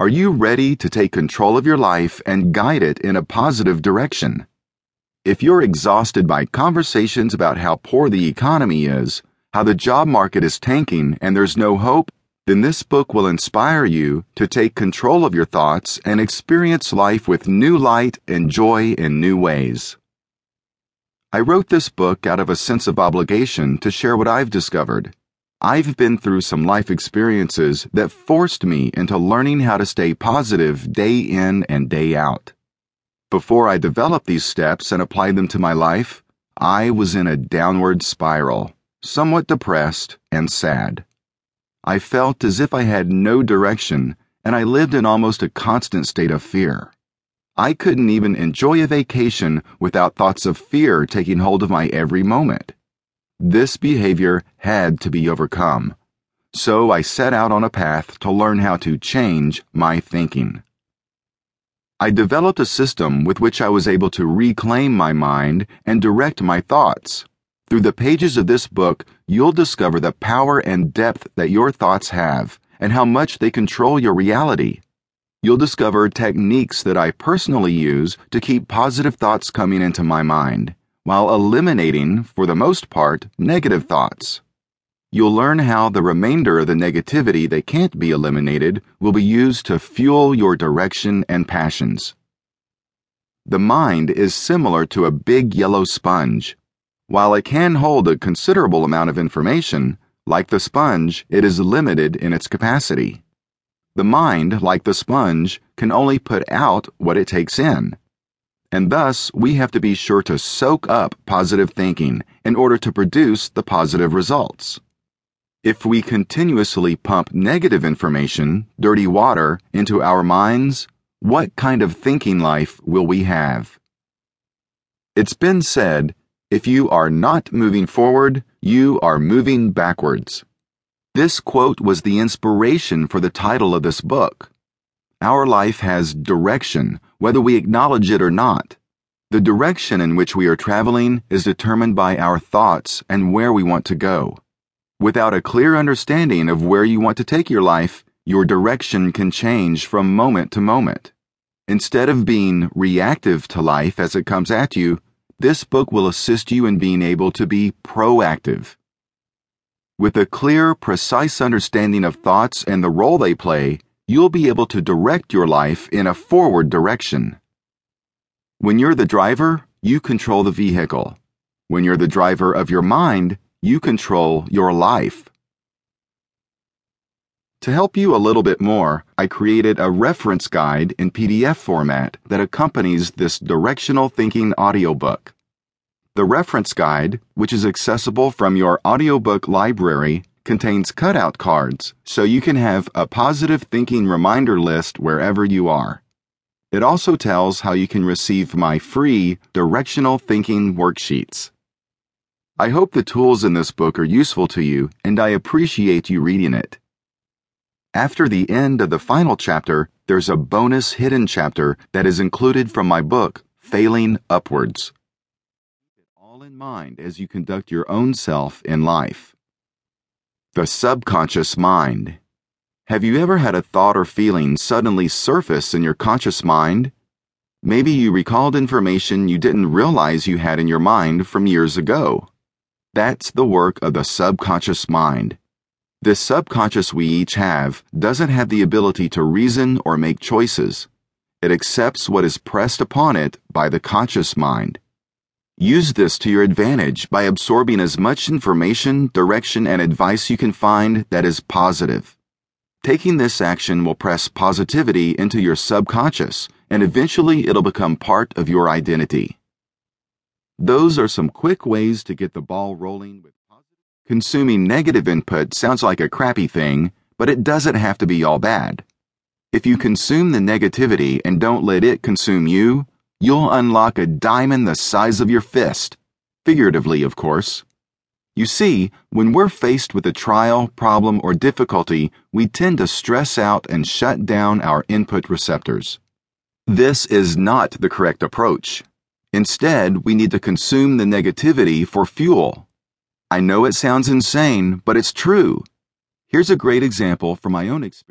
Are you ready to take control of your life and guide it in a positive direction? If you're exhausted by conversations about how poor the economy is, how the job market is tanking, and there's no hope, then this book will inspire you to take control of your thoughts and experience life with new light and joy in new ways. I wrote this book out of a sense of obligation to share what I've discovered. I've been through some life experiences that forced me into learning how to stay positive day in and day out. Before I developed these steps and applied them to my life, I was in a downward spiral, somewhat depressed and sad. I felt as if I had no direction, and I lived in almost a constant state of fear. I couldn't even enjoy a vacation without thoughts of fear taking hold of my every moment. This behavior had to be overcome. So I set out on a path to learn how to change my thinking. I developed a system with which I was able to reclaim my mind and direct my thoughts. Through the pages of this book, you'll discover the power and depth that your thoughts have and how much they control your reality. You'll discover techniques that I personally use to keep positive thoughts coming into my mind while eliminating, for the most part, negative thoughts. You'll learn how the remainder of the negativity that can't be eliminated will be used to fuel your direction and passions. The mind is similar to a big yellow sponge. While it can hold a considerable amount of information, like the sponge, it is limited in its capacity. The mind, like the sponge, can only put out what it takes in and thus we have to be sure to soak up positive thinking in order to produce the positive results. If we continuously pump negative information, dirty water, into our minds, what kind of thinking life will we have? It's been said if you are not moving forward, you are moving backwards. This quote was the inspiration for the title of this book. Our life has direction, whether we acknowledge it or not. The direction in which we are traveling is determined by our thoughts and where we want to go. Without a clear understanding of where you want to take your life, your direction can change from moment to moment. Instead of being reactive to life as it comes at you, this book will assist you in being able to be proactive. With a clear, precise understanding of thoughts and the role they play, you'll be able to direct your life in a forward direction. When you're the driver, you control the vehicle. When you're the driver of your mind, you control your life. To help you a little bit more, I created a reference guide in PDF format that accompanies this directional thinking audiobook. The reference guide, which is accessible from your audiobook library, contains cutout cards so you can have a positive thinking reminder list wherever you are. It also tells how you can receive my free directional thinking worksheets. I hope the tools in this book are useful to you and I appreciate you reading it. After the end of the final chapter, there's a bonus hidden chapter that is included from my book, Failing Upwards. Keep it all in mind as you conduct your own self in life. The subconscious mind. Have you ever had a thought or feeling suddenly surface in your conscious mind? Maybe you recalled information you didn't realize you had in your mind from years ago. That's the work of the subconscious mind. This subconscious we each have doesn't have the ability to reason or make choices. It accepts what is pressed upon it by the conscious mind. Use this to your advantage by absorbing as much information, direction, and advice you can find that is positive. Taking this action will press positivity into your subconscious, and eventually it'll become part of your identity. Those are some quick ways to get the ball rolling with positive. Consuming negative input sounds like a crappy thing, but it doesn't have to be all bad. If you consume the negativity and don't let it consume you, you'll unlock a diamond the size of your fist. Figuratively, of course. You see, when we're faced with a trial, problem, or difficulty, we tend to stress out and shut down our input receptors. This is not the correct approach. Instead, we need to consume the negativity for fuel. I know it sounds insane, but it's true. Here's a great example from my own experience.